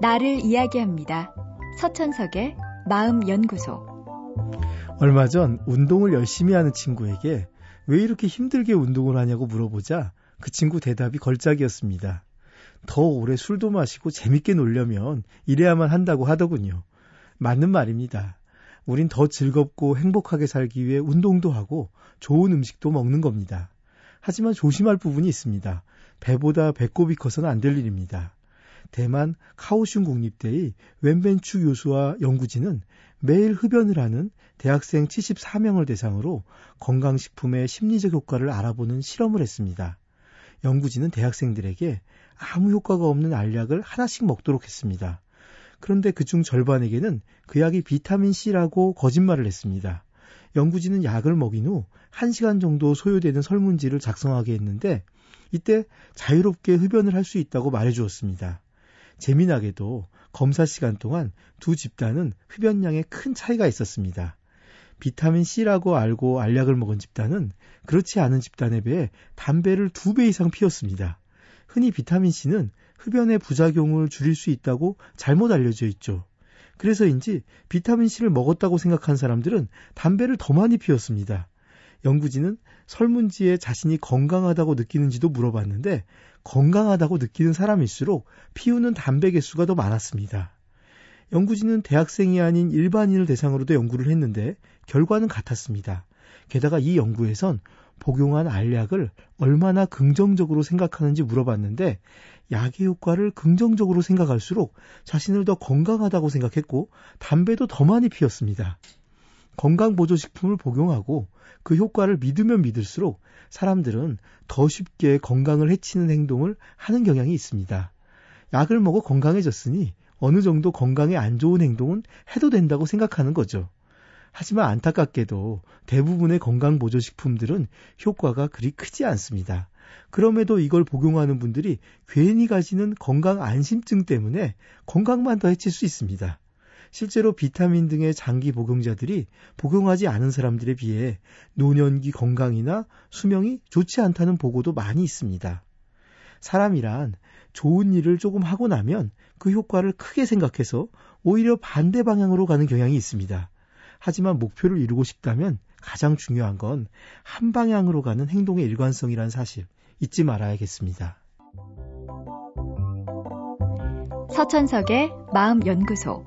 나를 이야기합니다. 서천석의 마음연구소. 얼마 전 운동을 열심히 하는 친구에게 왜 이렇게 힘들게 운동을 하냐고 물어보자 그 친구 대답이 걸작이었습니다. 더 오래 술도 마시고 재밌게 놀려면 이래야만 한다고 하더군요. 맞는 말입니다. 우린 더 즐겁고 행복하게 살기 위해 운동도 하고 좋은 음식도 먹는 겁니다. 하지만 조심할 부분이 있습니다. 배보다 배꼽이 커서는 안 될 일입니다. 대만 카오슝 국립대의 웬벤추 교수와 연구진은 매일 흡연을 하는 대학생 74명을 대상으로 건강식품의 심리적 효과를 알아보는 실험을 했습니다. 연구진은 대학생들에게 아무 효과가 없는 알약을 하나씩 먹도록 했습니다. 그런데 그중 절반에게는 그 약이 비타민 C라고 거짓말을 했습니다. 연구진은 약을 먹인 후 1시간 정도 소요되는 설문지를 작성하게 했는데 이때 자유롭게 흡연을 할 수 있다고 말해 주었습니다. 재미나게도 검사 시간 동안 두 집단은 흡연량에 큰 차이가 있었습니다. 비타민 C라고 알고 알약을 먹은 집단은 그렇지 않은 집단에 비해 담배를 두 배 이상 피웠습니다. 흔히 비타민 C는 흡연의 부작용을 줄일 수 있다고 잘못 알려져 있죠. 그래서인지 비타민 C를 먹었다고 생각한 사람들은 담배를 더 많이 피웠습니다. 연구진은 설문지에 자신이 건강하다고 느끼는지도 물어봤는데 건강하다고 느끼는 사람일수록 피우는 담배 개수가 더 많았습니다. 연구진은 대학생이 아닌 일반인을 대상으로도 연구를 했는데 결과는 같았습니다. 게다가 이 연구에선 복용한 알약을 얼마나 긍정적으로 생각하는지 물어봤는데 약의 효과를 긍정적으로 생각할수록 자신을 더 건강하다고 생각했고 담배도 더 많이 피웠습니다. 건강보조식품을 복용하고 그 효과를 믿으면 믿을수록 사람들은 더 쉽게 건강을 해치는 행동을 하는 경향이 있습니다. 약을 먹어 건강해졌으니 어느 정도 건강에 안 좋은 행동은 해도 된다고 생각하는 거죠. 하지만 안타깝게도 대부분의 건강보조식품들은 효과가 그리 크지 않습니다. 그럼에도 이걸 복용하는 분들이 괜히 가지는 건강 안심증 때문에 건강만 더 해칠 수 있습니다. 실제로 비타민 등의 장기 복용자들이 복용하지 않은 사람들에 비해 노년기 건강이나 수명이 좋지 않다는 보고도 많이 있습니다. 사람이란 좋은 일을 조금 하고 나면 그 효과를 크게 생각해서 오히려 반대 방향으로 가는 경향이 있습니다. 하지만 목표를 이루고 싶다면 가장 중요한 건 한 방향으로 가는 행동의 일관성이란 사실 잊지 말아야겠습니다. 서천석의 마음연구소